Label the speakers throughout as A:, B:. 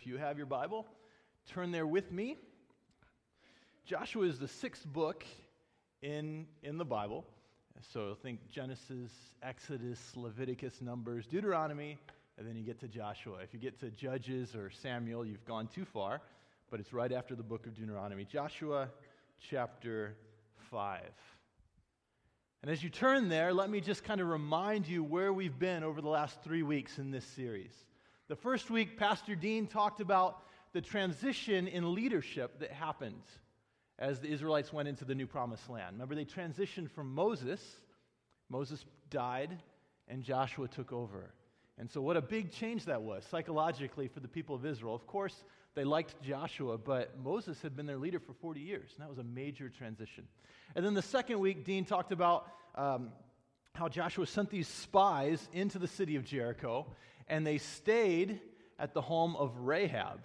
A: If you have your Bible, turn there with me. Joshua is the sixth book in, in the Bible. So think Genesis, Exodus, Leviticus, Numbers, Deuteronomy, and then you get to Joshua. If you get to Judges or Samuel, you've gone too far, but it's right after the book of Deuteronomy. Joshua chapter 5. And as you turn there, let me just kind of remind you where we've been over the last three weeks in this series. The first week, Pastor Dean talked about the transition in leadership that happened as the Israelites went into the new promised land. Remember, they transitioned from Moses, Moses died, and Joshua took over. And so, what a big change that was psychologically for the people of Israel. Of course, they liked Joshua, but Moses had been their leader for 40 years, and that was a major transition. And then the second week, Dean talked about um, how Joshua sent these spies into the city of Jericho, and they stayed at the home of Rahab,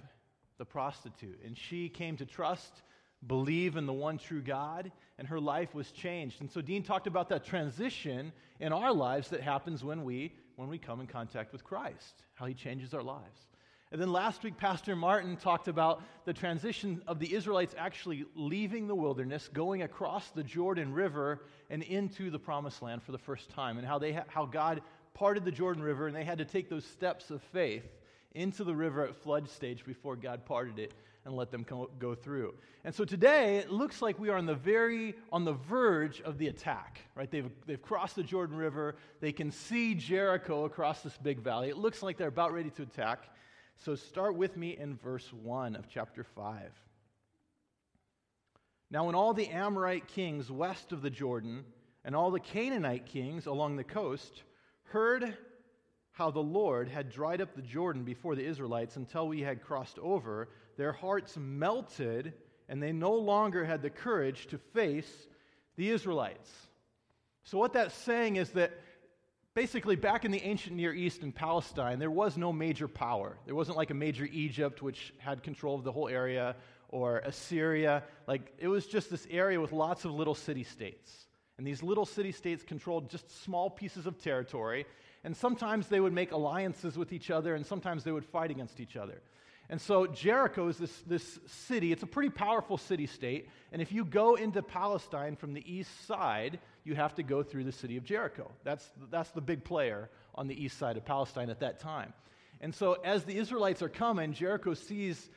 A: the prostitute. And she came to trust, believe in the one true God, and her life was changed. And so Dean talked about that transition in our lives that happens when we when we come in contact with Christ, how he changes our lives. And then last week, Pastor Martin talked about the transition of the Israelites actually leaving the wilderness, going across the Jordan River and into the promised land for the first time, and how, they ha- how God parted the Jordan River, and they had to take those steps of faith into the river at flood stage before God parted it and let them go through. And so today it looks like we are on the very on the verge of the attack, right? They've they've crossed the Jordan River. They can see Jericho across this big valley. It looks like they're about ready to attack. So start with me in verse 1 of chapter 5. Now when all the Amorite kings west of the Jordan and all the Canaanite kings along the coast heard how the Lord had dried up the Jordan before the Israelites until we had crossed over, their hearts melted, and they no longer had the courage to face the Israelites. So, what that's saying is that basically back in the ancient Near East in Palestine, there was no major power. There wasn't like a major Egypt, which had control of the whole area, or Assyria. Like, it was just this area with lots of little city states. And these little city states controlled just small pieces of territory. And sometimes they would make alliances with each other, and sometimes they would fight against each other. And so Jericho is this, this city. It's a pretty powerful city state. And if you go into Palestine from the east side, you have to go through the city of Jericho. That's, that's the big player on the east side of Palestine at that time. And so as the Israelites are coming, Jericho sees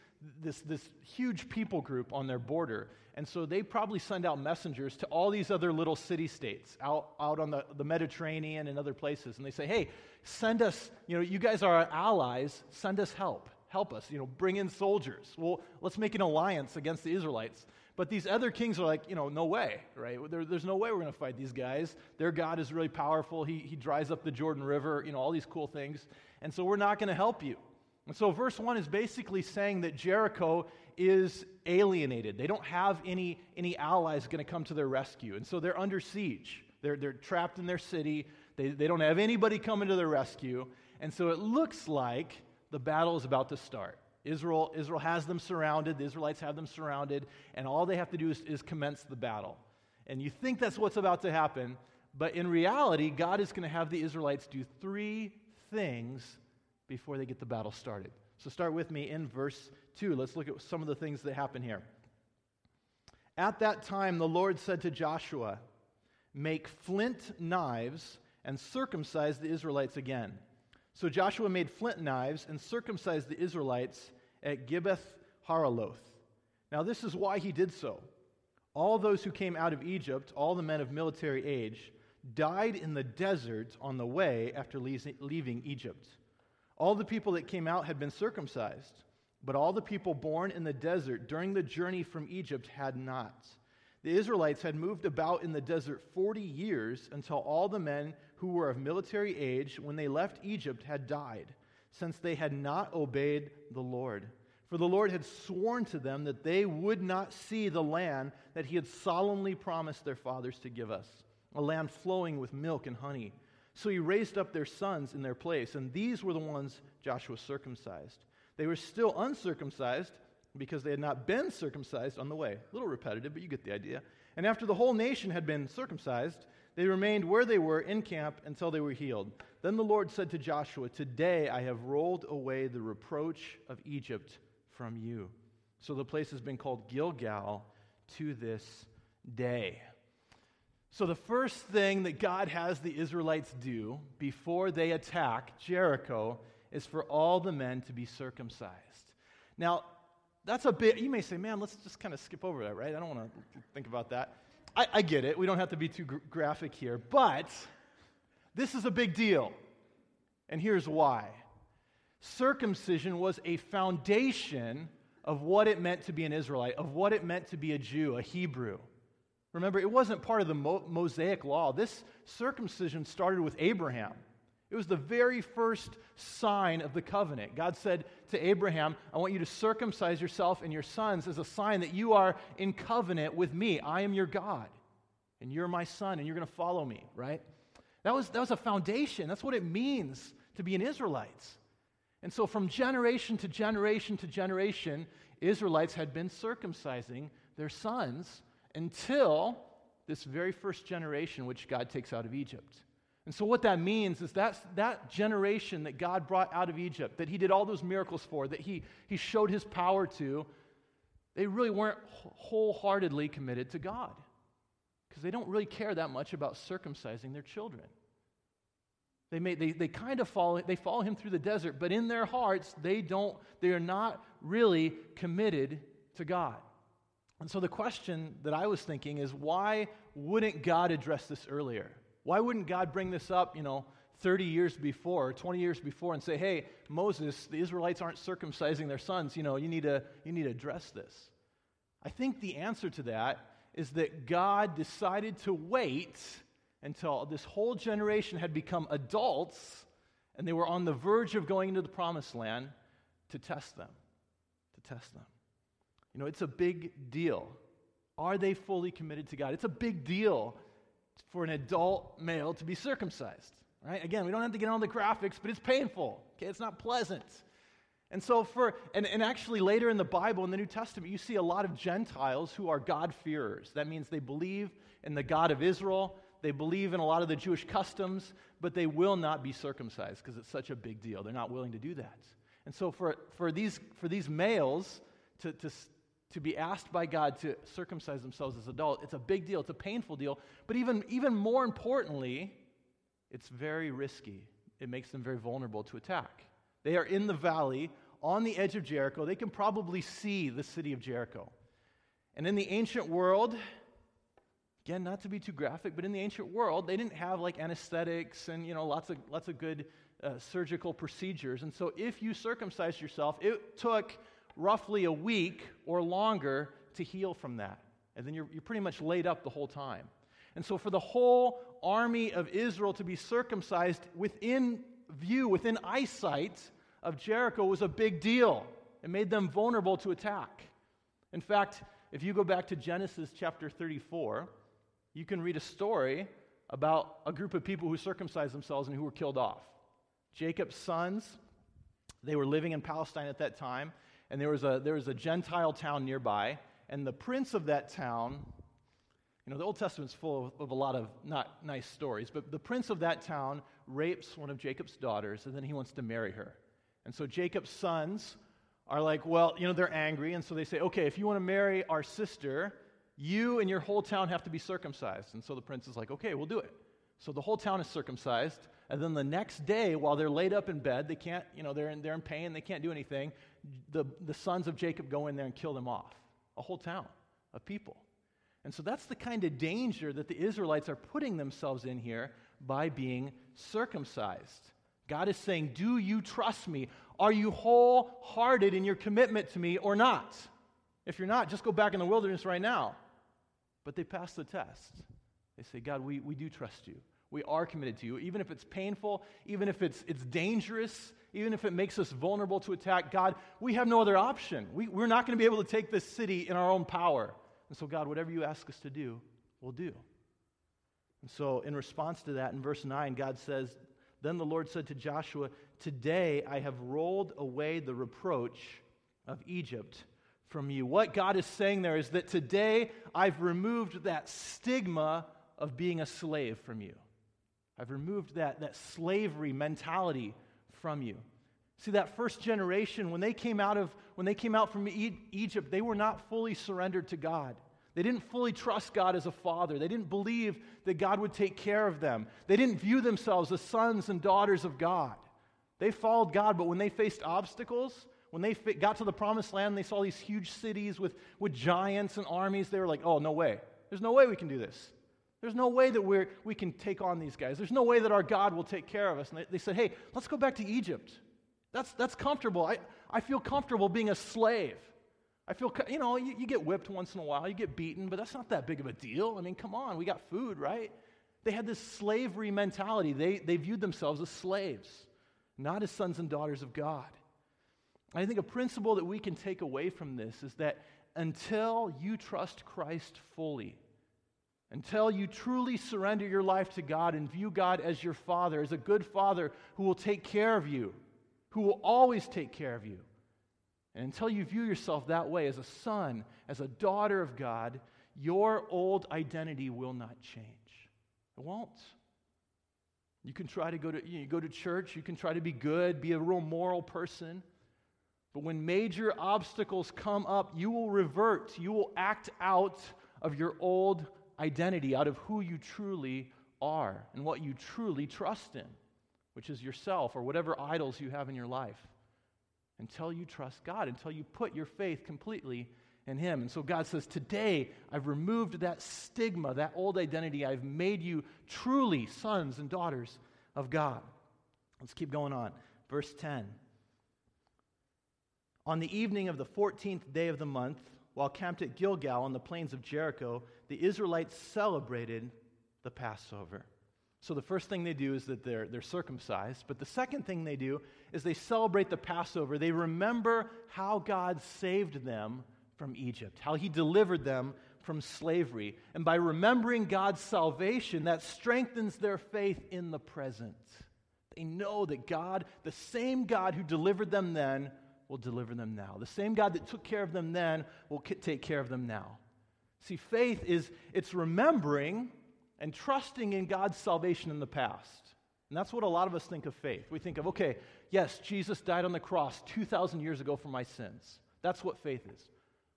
A: this, this huge people group on their border. And so they probably send out messengers to all these other little city states out, out on the, the Mediterranean and other places. And they say, hey, send us, you know, you guys are our allies, send us help. Help us, you know, bring in soldiers. Well, let's make an alliance against the Israelites. But these other kings are like, you know, no way, right? There, there's no way we're going to fight these guys. Their God is really powerful. He, he dries up the Jordan River, you know, all these cool things. And so we're not going to help you. And so verse 1 is basically saying that Jericho is alienated. They don't have any, any allies going to come to their rescue. And so they're under siege. They're, they're trapped in their city. They, they don't have anybody coming to their rescue. And so it looks like the battle is about to start. Israel, Israel has them surrounded. The Israelites have them surrounded. And all they have to do is, is commence the battle. And you think that's what's about to happen. But in reality, God is going to have the Israelites do three things before they get the battle started. So start with me in verse 2. Let's look at some of the things that happen here. At that time, the Lord said to Joshua, Make flint knives and circumcise the Israelites again. So Joshua made flint knives and circumcised the Israelites at Gibeath Haaraloth. Now, this is why he did so. All those who came out of Egypt, all the men of military age, died in the desert on the way after leaving Egypt. All the people that came out had been circumcised, but all the people born in the desert during the journey from Egypt had not. The Israelites had moved about in the desert 40 years until all the men who were of military age when they left Egypt had died, since they had not obeyed the Lord. For the Lord had sworn to them that they would not see the land that he had solemnly promised their fathers to give us, a land flowing with milk and honey. So he raised up their sons in their place, and these were the ones Joshua circumcised. They were still uncircumcised because they had not been circumcised on the way. A little repetitive, but you get the idea. And after the whole nation had been circumcised, They remained where they were in camp until they were healed. Then the Lord said to Joshua, Today I have rolled away the reproach of Egypt from you. So the place has been called Gilgal to this day. So, the first thing that God has the Israelites do before they attack Jericho is for all the men to be circumcised. Now, that's a bit, you may say, man, let's just kind of skip over that, right? I don't want to think about that. I, I, get it. We don't have to be too gr- graphic here. But this is a big deal. And here's why circumcision was a foundation of what it meant to be an Israelite, of what it meant to be a Jew, a Hebrew. Remember, it wasn't part of the Mo- Mosaic law. This circumcision started with Abraham. It was the very first sign of the covenant. God said to Abraham, I want you to circumcise yourself and your sons as a sign that you are in covenant with me. I am your God, and you're my son, and you're going to follow me, right? That was, that was a foundation. That's what it means to be an Israelite. And so, from generation to generation to generation, Israelites had been circumcising their sons until this very first generation, which God takes out of Egypt. And so, what that means is that that generation that God brought out of Egypt, that He did all those miracles for, that He, he showed His power to, they really weren't wholeheartedly committed to God because they don't really care that much about circumcising their children. They, may, they, they kind of follow, they follow him through the desert, but in their hearts, they don't, they are not really committed to God. And so the question that I was thinking is why wouldn't God address this earlier? Why wouldn't God bring this up, you know, 30 years before, 20 years before, and say, hey, Moses, the Israelites aren't circumcising their sons. You know, you need to, you need to address this. I think the answer to that is that God decided to wait until this whole generation had become adults and they were on the verge of going into the promised land to test them. To test them. You know, it's a big deal. Are they fully committed to God? It's a big deal for an adult male to be circumcised. Right? Again, we don't have to get on the graphics, but it's painful. Okay, it's not pleasant. And so for and, and actually later in the Bible in the New Testament, you see a lot of Gentiles who are God-fearers. That means they believe in the God of Israel, they believe in a lot of the Jewish customs, but they will not be circumcised because it's such a big deal. They're not willing to do that. And so for, for, these, for these males to, to, to be asked by God to circumcise themselves as adults, it's a big deal. It's a painful deal. But even, even more importantly, it's very risky. It makes them very vulnerable to attack. They are in the valley on the edge of Jericho. They can probably see the city of Jericho. And in the ancient world, again, not to be too graphic, but in the ancient world, they didn't have like anesthetics and, you know, lots of, lots of good uh, surgical procedures. And so if you circumcised yourself, it took roughly a week or longer to heal from that. And then you're, you're pretty much laid up the whole time. And so, for the whole army of Israel to be circumcised within view, within eyesight of Jericho, was a big deal. It made them vulnerable to attack. In fact, if you go back to Genesis chapter 34, you can read a story about a group of people who circumcised themselves and who were killed off. Jacob's sons, they were living in Palestine at that time, and there was a, there was a Gentile town nearby, and the prince of that town, you know, the Old Testament's full of, of, a lot of not nice stories, but the prince of that town rapes one of Jacob's daughters, and then he wants to marry her. And so Jacob's sons are like, well, you know, they're angry, and so they say, okay, if you want to marry our sister, you and your whole town have to be circumcised. And so the prince is like, okay, we'll do it. So the whole town is circumcised. And then the next day, while they're laid up in bed, they can't, you know, they're in, they're in pain, they can't do anything the, the sons of Jacob go in there and kill them off. A whole town of people. And so that's the kind of danger that the Israelites are putting themselves in here by being circumcised. God is saying, Do you trust me? Are you wholehearted in your commitment to me or not? If you're not, just go back in the wilderness right now. But they pass the test. They say, God, we, we do trust you. We are committed to you. Even if it's painful, even if it's, it's dangerous, even if it makes us vulnerable to attack, God, we have no other option. We, we're not going to be able to take this city in our own power. And so, God, whatever you ask us to do, we'll do. And so, in response to that, in verse 9, God says, Then the Lord said to Joshua, Today I have rolled away the reproach of Egypt from you. What God is saying there is that today I've removed that stigma of being a slave from you. I've removed that, that slavery mentality from you. See, that first generation, when they came out, of, when they came out from e- Egypt, they were not fully surrendered to God. They didn't fully trust God as a father. They didn't believe that God would take care of them. They didn't view themselves as sons and daughters of God. They followed God, but when they faced obstacles, when they got to the promised land, they saw these huge cities with, with giants and armies. They were like, oh, no way. There's no way we can do this. There's no way that we're, we can take on these guys. There's no way that our God will take care of us. And they, they said, hey, let's go back to Egypt. That's, that's comfortable. I, I feel comfortable being a slave. I feel, you know, you, you get whipped once in a while, you get beaten, but that's not that big of a deal. I mean, come on, we got food, right? They had this slavery mentality. They, they viewed themselves as slaves, not as sons and daughters of God. I think a principle that we can take away from this is that until you trust Christ fully, until you truly surrender your life to God and view God as your father, as a good father who will take care of you, who will always take care of you. And until you view yourself that way as a son, as a daughter of God, your old identity will not change. It won't. You can try to go to, you, know, go to church, you can try to be good, be a real moral person. But when major obstacles come up, you will revert, you will act out of your old identity, out of who you truly are and what you truly trust in, which is yourself or whatever idols you have in your life. Until you trust God, until you put your faith completely in Him. And so God says, Today I've removed that stigma, that old identity. I've made you truly sons and daughters of God. Let's keep going on. Verse 10. On the evening of the 14th day of the month, while camped at Gilgal on the plains of Jericho, the Israelites celebrated the Passover. So the first thing they do is that they're, they're circumcised. But the second thing they do is they celebrate the Passover. They remember how God saved them from Egypt, how he delivered them from slavery. And by remembering God's salvation, that strengthens their faith in the present. They know that God, the same God who delivered them then, will deliver them now. The same God that took care of them then will take care of them now. See, faith is it's remembering and trusting in God's salvation in the past. And that's what a lot of us think of faith. We think of, okay, yes, Jesus died on the cross 2,000 years ago for my sins. That's what faith is.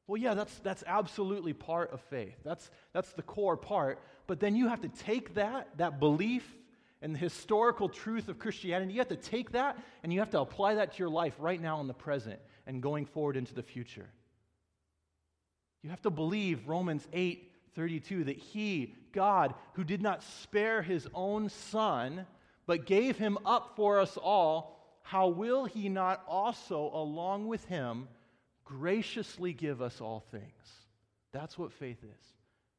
A: Well, yeah, that's, that's absolutely part of faith. That's, that's the core part. But then you have to take that, that belief and the historical truth of Christianity, you have to take that and you have to apply that to your life right now in the present and going forward into the future. You have to believe Romans 8 32 that he, God, who did not spare his own son, but gave him up for us all, how will he not also, along with him, graciously give us all things? That's what faith is.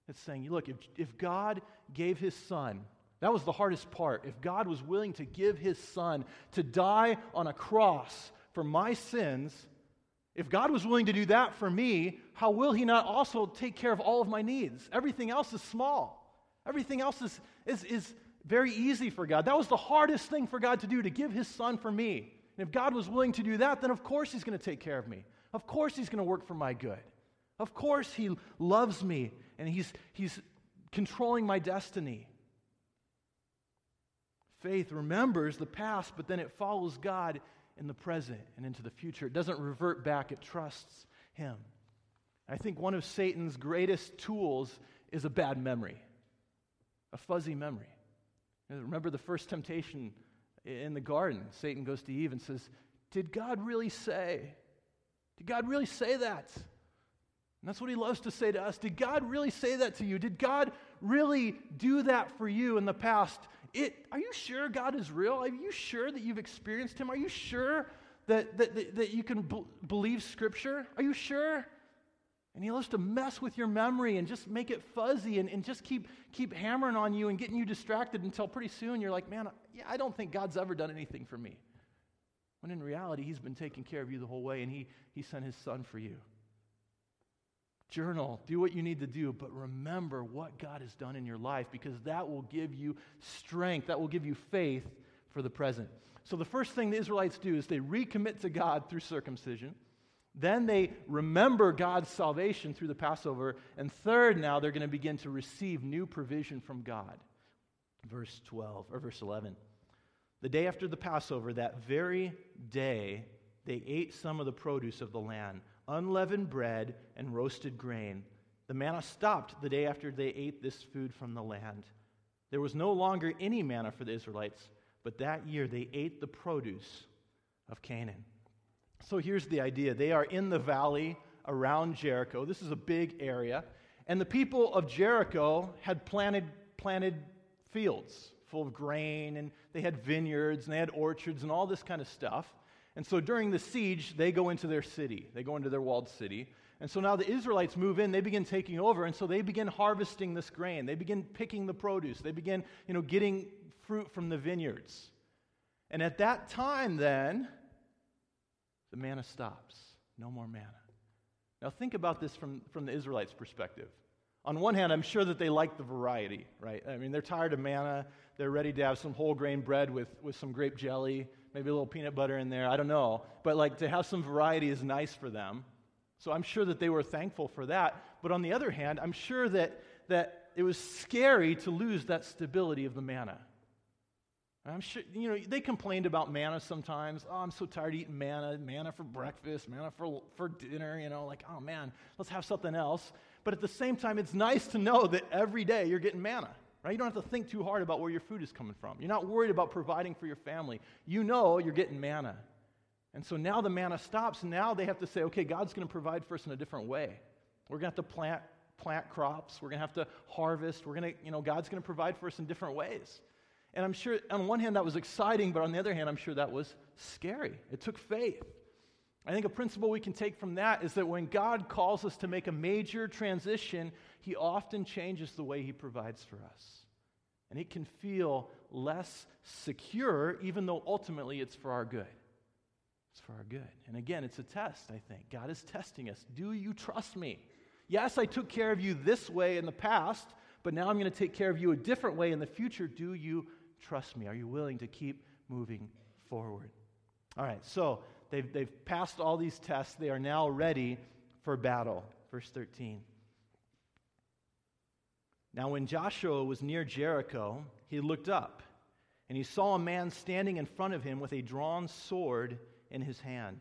A: It's saying, look, if, if God gave his son, that was the hardest part. If God was willing to give his son to die on a cross for my sins, if God was willing to do that for me, how will he not also take care of all of my needs? Everything else is small. Everything else is, is, is very easy for God. That was the hardest thing for God to do, to give his son for me. And if God was willing to do that, then of course he's going to take care of me. Of course he's going to work for my good. Of course he loves me and he's, he's controlling my destiny. Faith remembers the past, but then it follows God in the present and into the future. It doesn't revert back, it trusts Him. I think one of Satan's greatest tools is a bad memory, a fuzzy memory. Remember the first temptation in the garden? Satan goes to Eve and says, Did God really say? Did God really say that? And that's what he loves to say to us. Did God really say that to you? Did God really do that for you in the past? It, are you sure God is real? Are you sure that you've experienced Him? Are you sure that, that, that, that you can b- believe Scripture? Are you sure? And he loves to mess with your memory and just make it fuzzy and, and just keep, keep hammering on you and getting you distracted until pretty soon you're like, man, yeah, I don't think God's ever done anything for me. When in reality, he's been taking care of you the whole way and he, he sent his son for you journal, do what you need to do, but remember what God has done in your life because that will give you strength, that will give you faith for the present. So, the first thing the Israelites do is they recommit to God through circumcision. Then they remember God's salvation through the Passover. And third, now they're going to begin to receive new provision from God. Verse 12, or verse 11. The day after the Passover, that very day, they ate some of the produce of the land, unleavened bread and roasted grain. The manna stopped the day after they ate this food from the land. There was no longer any manna for the Israelites, but that year they ate the produce of Canaan. So here's the idea they are in the valley around Jericho. This is a big area. And the people of Jericho had planted, planted fields full of grain, and they had vineyards, and they had orchards, and all this kind of stuff. And so during the siege, they go into their city, they go into their walled city. And so now the Israelites move in, they begin taking over, and so they begin harvesting this grain. They begin picking the produce. They begin, you know, getting fruit from the vineyards. And at that time, then, the manna stops. No more manna. Now, think about this from, from the Israelites' perspective. On one hand, I'm sure that they like the variety, right? I mean, they're tired of manna. They're ready to have some whole grain bread with, with some grape jelly, maybe a little peanut butter in there. I don't know. But like to have some variety is nice for them. So I'm sure that they were thankful for that. But on the other hand, I'm sure that, that it was scary to lose that stability of the manna. I'm sure, you know, they complained about manna sometimes. Oh, I'm so tired of eating manna, manna for breakfast, manna for, for dinner, you know, like, oh man, let's have something else. But at the same time, it's nice to know that every day you're getting manna, right? You don't have to think too hard about where your food is coming from. You're not worried about providing for your family. You know you're getting manna. And so now the manna stops, now they have to say, okay, God's going to provide for us in a different way. We're going to have to plant, plant crops. We're going to have to harvest. We're going to, you know, God's going to provide for us in different ways. And I'm sure, on one hand, that was exciting, but on the other hand, I'm sure that was scary. It took faith. I think a principle we can take from that is that when God calls us to make a major transition, He often changes the way He provides for us. And it can feel less secure, even though ultimately it's for our good. It's for our good. And again, it's a test, I think. God is testing us. Do you trust me? Yes, I took care of you this way in the past, but now I'm going to take care of you a different way in the future. Do you trust me? Are you willing to keep moving forward? All right, so they've, they've passed all these tests. They are now ready for battle. Verse 13. Now, when Joshua was near Jericho, he looked up, and he saw a man standing in front of him with a drawn sword in his hand.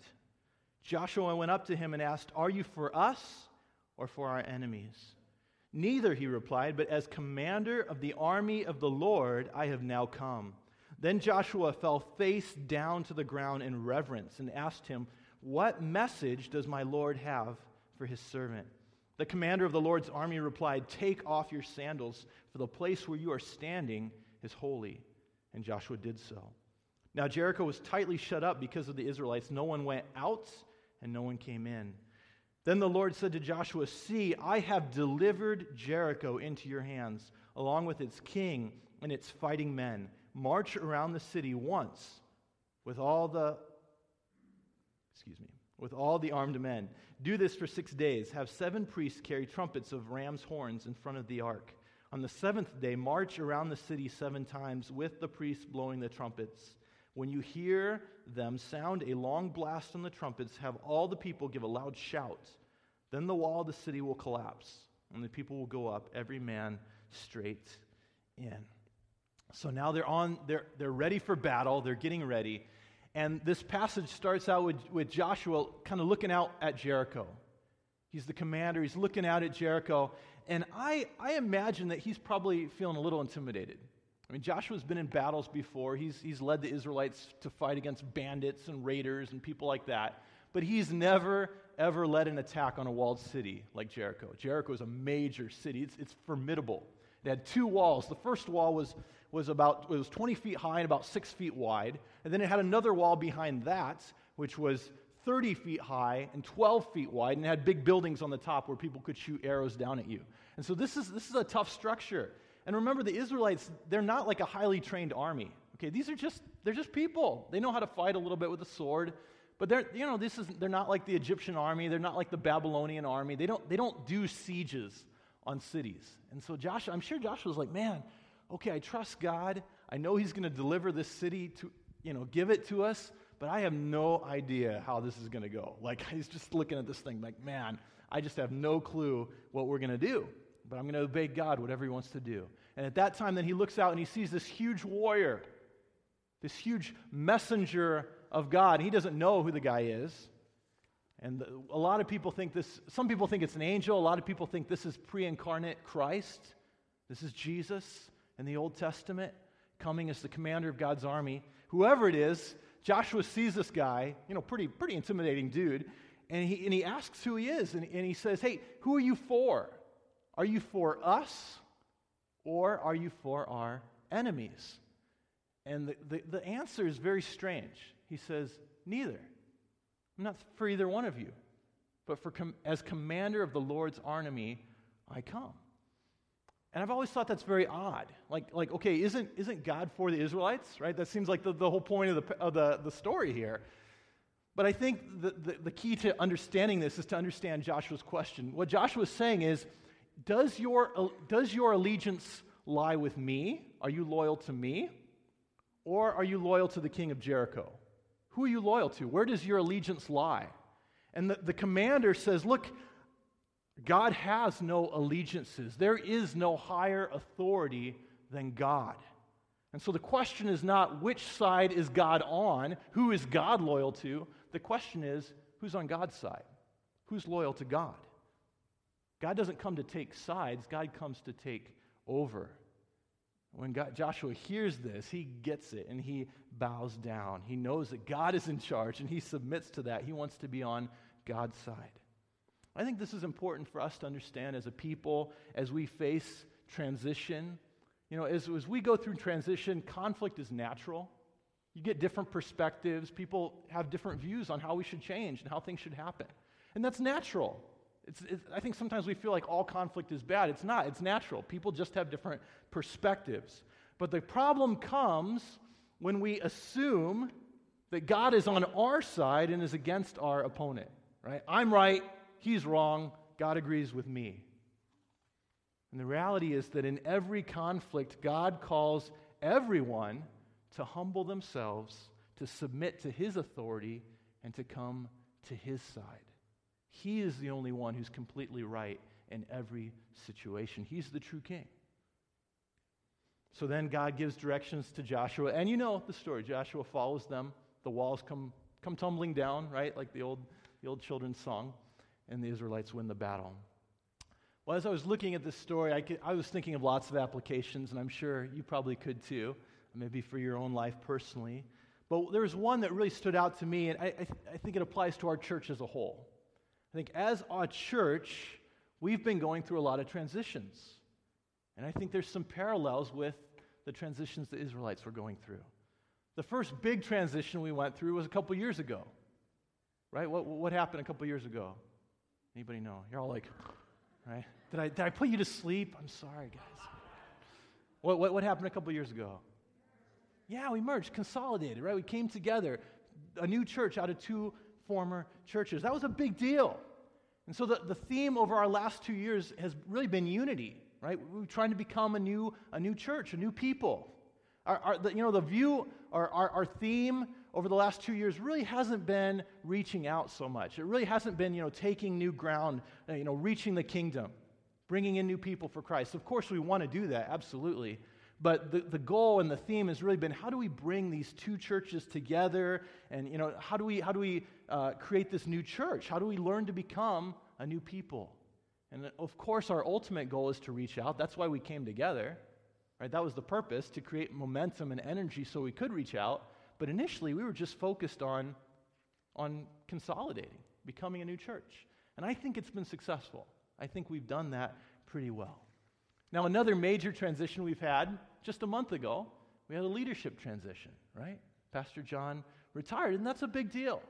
A: Joshua went up to him and asked, Are you for us or for our enemies? Neither, he replied, but as commander of the army of the Lord, I have now come. Then Joshua fell face down to the ground in reverence and asked him, What message does my Lord have for his servant? The commander of the Lord's army replied, Take off your sandals, for the place where you are standing is holy. And Joshua did so. Now Jericho was tightly shut up because of the Israelites. No one went out and no one came in. Then the Lord said to Joshua, See, I have delivered Jericho into your hands, along with its king and its fighting men. March around the city once with all the excuse me, with all the armed men. Do this for 6 days. Have 7 priests carry trumpets of ram's horns in front of the ark. On the seventh day, march around the city seven times with the priests blowing the trumpets. When you hear them sound a long blast on the trumpets, have all the people give a loud shout. Then the wall of the city will collapse, and the people will go up, every man straight in. So now they're on, they're, they're ready for battle, they're getting ready. And this passage starts out with, with Joshua kind of looking out at Jericho. He's the commander, he's looking out at Jericho. And I, I imagine that he's probably feeling a little intimidated. I mean, Joshua's been in battles before. He's, he's led the Israelites to fight against bandits and raiders and people like that. But he's never, ever led an attack on a walled city like Jericho. Jericho is a major city, it's, it's formidable. It had two walls. The first wall was, was about it was 20 feet high and about six feet wide. And then it had another wall behind that, which was 30 feet high and 12 feet wide, and had big buildings on the top where people could shoot arrows down at you. And so this is, this is a tough structure. And remember, the Israelites, they're not like a highly trained army. Okay, these are just, they're just people. They know how to fight a little bit with a sword. But they're, you know, this is, they're not like the Egyptian army. They're not like the Babylonian army. They don't, they don't do sieges on cities. And so Joshua, I'm sure Joshua's like, man, okay, I trust God. I know he's going to deliver this city to, you know, give it to us. but I have no idea how this is going to go. Like, he's just looking at this thing, like, man, I just have no clue what we're going to do. But I'm going to obey God, whatever he wants to do. And at that time, then he looks out and he sees this huge warrior, this huge messenger of God. He doesn't know who the guy is. And a lot of people think this, some people think it's an angel. A lot of people think this is pre incarnate Christ. This is Jesus in the Old Testament coming as the commander of God's army. Whoever it is, Joshua sees this guy, you know, pretty, pretty intimidating dude, and he, and he asks who he is. And, and he says, Hey, who are you for? Are you for us or are you for our enemies? And the, the, the answer is very strange. He says, Neither. I'm not for either one of you, but for com- as commander of the Lord's army, I come. And I've always thought that's very odd. Like, like okay, isn't, isn't God for the Israelites, right? That seems like the, the whole point of, the, of the, the story here. But I think the, the, the key to understanding this is to understand Joshua's question. What Joshua is saying is, does your, does your allegiance lie with me? Are you loyal to me? Or are you loyal to the king of Jericho? Who are you loyal to? Where does your allegiance lie? And the, the commander says, Look, God has no allegiances. There is no higher authority than God. And so the question is not which side is God on, who is God loyal to? The question is who's on God's side? Who's loyal to God? God doesn't come to take sides, God comes to take over. When God, Joshua hears this, he gets it and he bows down. He knows that God is in charge and he submits to that. He wants to be on God's side. I think this is important for us to understand as a people as we face transition. You know, as, as we go through transition, conflict is natural. You get different perspectives. People have different views on how we should change and how things should happen. And that's natural. It's, it's, I think sometimes we feel like all conflict is bad. It's not, it's natural. People just have different perspectives. But the problem comes when we assume that God is on our side and is against our opponent, right? I'm right, he's wrong, God agrees with me. And the reality is that in every conflict, God calls everyone to humble themselves, to submit to his authority, and to come to his side. He is the only one who's completely right in every situation. He's the true king. So then God gives directions to Joshua, and you know the story. Joshua follows them. The walls come, come tumbling down, right? Like the old, the old children's song and the Israelites win the battle. Well, as I was looking at this story, I, could, I was thinking of lots of applications, and I'm sure you probably could too, maybe for your own life personally. But there was one that really stood out to me, and I, I, th- I think it applies to our church as a whole. I think as a church, we've been going through a lot of transitions. And I think there's some parallels with the transitions the Israelites were going through. The first big transition we went through was a couple years ago. Right? What, what happened a couple years ago? Anybody know? You're all like, right? Did I, did I put you to sleep? I'm sorry, guys. What, what, what happened a couple years ago? Yeah, we merged, consolidated, right? We came together, a new church out of two former churches. That was a big deal. And so the, the theme over our last two years has really been unity, right? We're trying to become a new, a new church, a new people. Our, our the, you know, the view, our, our, our theme over the last two years really hasn't been reaching out so much. It really hasn't been, you know, taking new ground, uh, you know, reaching the kingdom, bringing in new people for Christ. Of course, we want to do that, absolutely. But the, the goal and the theme has really been how do we bring these two churches together and, you know, how do we, how do we uh, create this new church? How do we learn to become a new people? And of course, our ultimate goal is to reach out. That's why we came together. Right? That was the purpose to create momentum and energy so we could reach out. But initially, we were just focused on, on consolidating, becoming a new church. And I think it's been successful. I think we've done that pretty well. Now, another major transition we've had just a month ago, we had a leadership transition, right? Pastor John retired, and that's a big deal.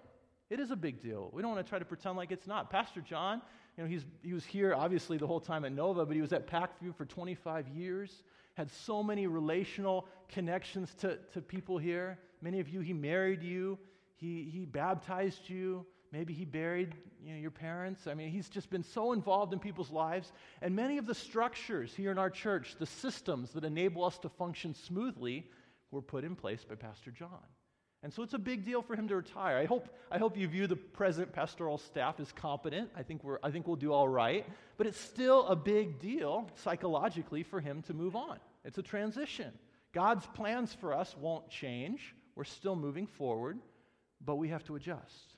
A: It is a big deal. We don't want to try to pretend like it's not. Pastor John, you know, he's, he was here obviously the whole time at Nova, but he was at Packview for 25 years, had so many relational connections to, to people here. Many of you, he married you, he, he baptized you, maybe he buried you know, your parents. I mean, he's just been so involved in people's lives. And many of the structures here in our church, the systems that enable us to function smoothly, were put in place by Pastor John. And so it's a big deal for him to retire. I hope, I hope you view the present pastoral staff as competent. I think, we're, I think we'll do all right. But it's still a big deal psychologically for him to move on. It's a transition. God's plans for us won't change. We're still moving forward, but we have to adjust.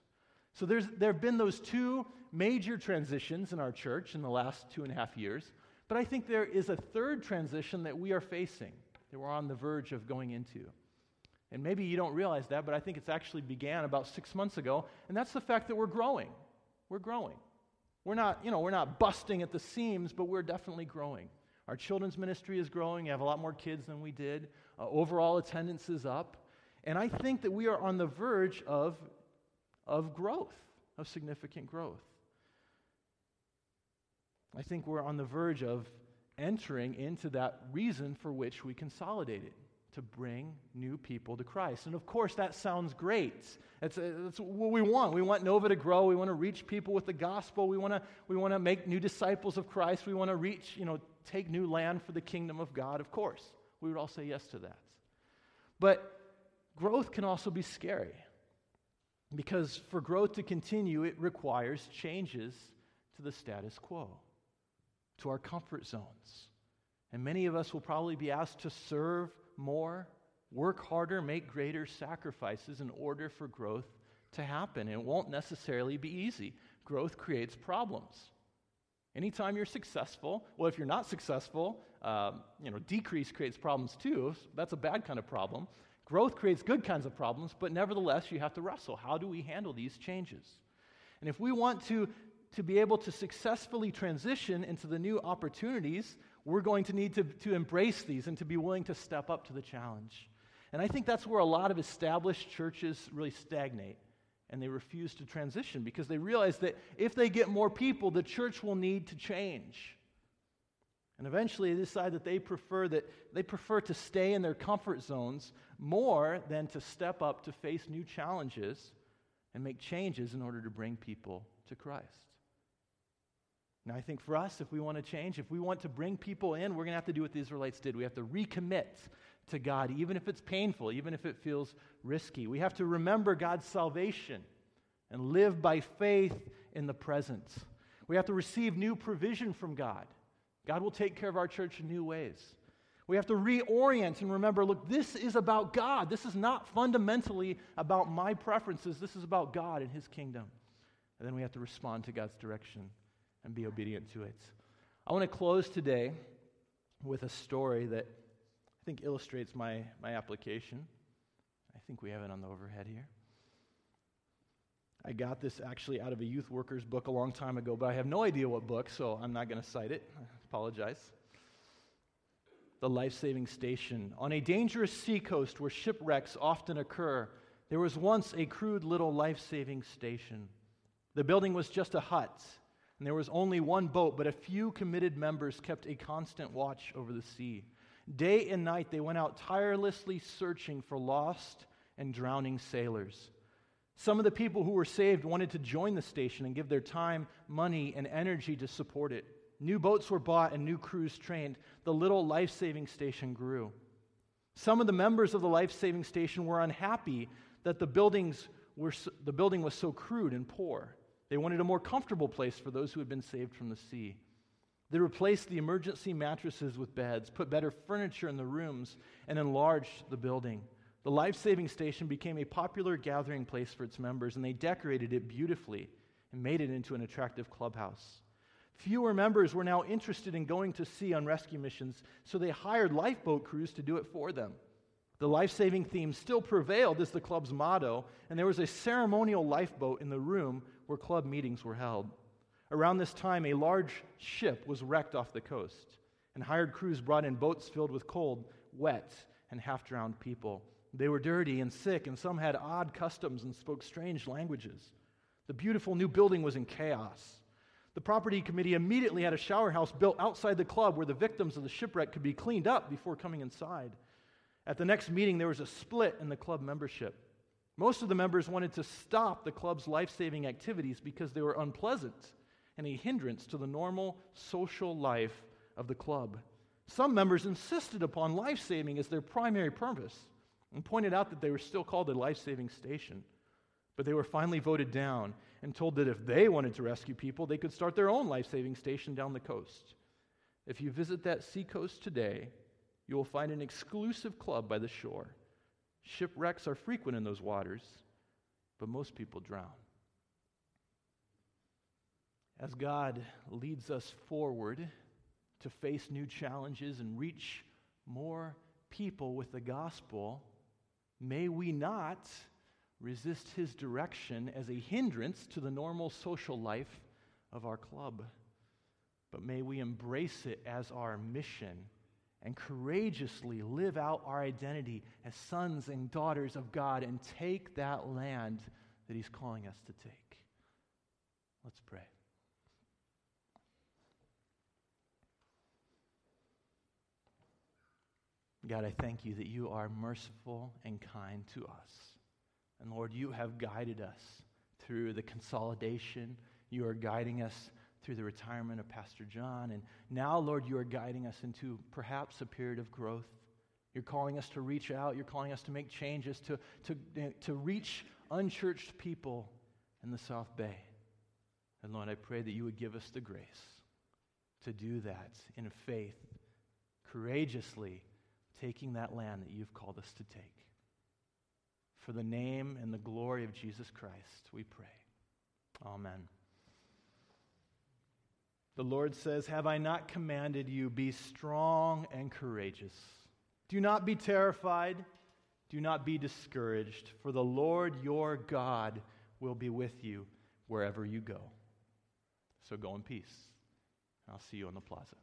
A: So there's, there have been those two major transitions in our church in the last two and a half years. But I think there is a third transition that we are facing, that we're on the verge of going into. And maybe you don't realize that, but I think it's actually began about six months ago, and that's the fact that we're growing. We're growing. We're not, you know, we're not busting at the seams, but we're definitely growing. Our children's ministry is growing. We have a lot more kids than we did. Uh, overall attendance is up. And I think that we are on the verge of, of growth, of significant growth. I think we're on the verge of entering into that reason for which we consolidated to bring new people to Christ. And of course, that sounds great. That's, uh, that's what we want. We want Nova to grow. We want to reach people with the gospel. We want to, we want to make new disciples of Christ. We want to reach, you know, take new land for the kingdom of God. Of course, we would all say yes to that. But growth can also be scary because for growth to continue, it requires changes to the status quo, to our comfort zones. And many of us will probably be asked to serve more, work harder, make greater sacrifices in order for growth to happen. And it won't necessarily be easy. Growth creates problems. Anytime you're successful, well, if you're not successful, um, you know, decrease creates problems too. That's a bad kind of problem. Growth creates good kinds of problems, but nevertheless, you have to wrestle. How do we handle these changes? And if we want to, to be able to successfully transition into the new opportunities, we're going to need to, to embrace these and to be willing to step up to the challenge. And I think that's where a lot of established churches really stagnate and they refuse to transition because they realize that if they get more people, the church will need to change. And eventually they decide that they prefer that they prefer to stay in their comfort zones more than to step up to face new challenges and make changes in order to bring people to Christ. Now, I think for us, if we want to change, if we want to bring people in, we're going to have to do what the Israelites did. We have to recommit to God, even if it's painful, even if it feels risky. We have to remember God's salvation and live by faith in the present. We have to receive new provision from God. God will take care of our church in new ways. We have to reorient and remember look, this is about God. This is not fundamentally about my preferences. This is about God and His kingdom. And then we have to respond to God's direction and be obedient to it. I want to close today with a story that I think illustrates my, my application. I think we have it on the overhead here. I got this actually out of a youth worker's book a long time ago, but I have no idea what book, so I'm not going to cite it. Apologize. The life saving station. On a dangerous seacoast where shipwrecks often occur, there was once a crude little life saving station. The building was just a hut and there was only one boat, but a few committed members kept a constant watch over the sea. Day and night they went out tirelessly searching for lost and drowning sailors. Some of the people who were saved wanted to join the station and give their time, money, and energy to support it. New boats were bought and new crews trained. The little life saving station grew. Some of the members of the life saving station were unhappy that the, buildings were, the building was so crude and poor. They wanted a more comfortable place for those who had been saved from the sea. They replaced the emergency mattresses with beds, put better furniture in the rooms, and enlarged the building. The life saving station became a popular gathering place for its members, and they decorated it beautifully and made it into an attractive clubhouse. Fewer members were now interested in going to sea on rescue missions, so they hired lifeboat crews to do it for them. The life saving theme still prevailed as the club's motto, and there was a ceremonial lifeboat in the room where club meetings were held. Around this time, a large ship was wrecked off the coast, and hired crews brought in boats filled with cold, wet, and half drowned people. They were dirty and sick, and some had odd customs and spoke strange languages. The beautiful new building was in chaos. The property committee immediately had a shower house built outside the club where the victims of the shipwreck could be cleaned up before coming inside. At the next meeting, there was a split in the club membership. Most of the members wanted to stop the club's life saving activities because they were unpleasant and a hindrance to the normal social life of the club. Some members insisted upon life saving as their primary purpose. and pointed out that they were still called a life saving station. But they were finally voted down and told that if they wanted to rescue people, they could start their own life saving station down the coast. If you visit that seacoast today, you will find an exclusive club by the shore. Shipwrecks are frequent in those waters, but most people drown. As God leads us forward to face new challenges and reach more people with the gospel, may we not resist his direction as a hindrance to the normal social life of our club, but may we embrace it as our mission and courageously live out our identity as sons and daughters of God and take that land that he's calling us to take. Let's pray. God, I thank you that you are merciful and kind to us. And Lord, you have guided us through the consolidation. You are guiding us through the retirement of Pastor John. And now, Lord, you are guiding us into perhaps a period of growth. You're calling us to reach out. You're calling us to make changes, to, to, to reach unchurched people in the South Bay. And Lord, I pray that you would give us the grace to do that in faith, courageously taking that land that you've called us to take. For the name and the glory of Jesus Christ, we pray. Amen. The Lord says, Have I not commanded you, be strong and courageous? Do not be terrified, do not be discouraged, for the Lord your God will be with you wherever you go. So go in peace. I'll see you on the plaza.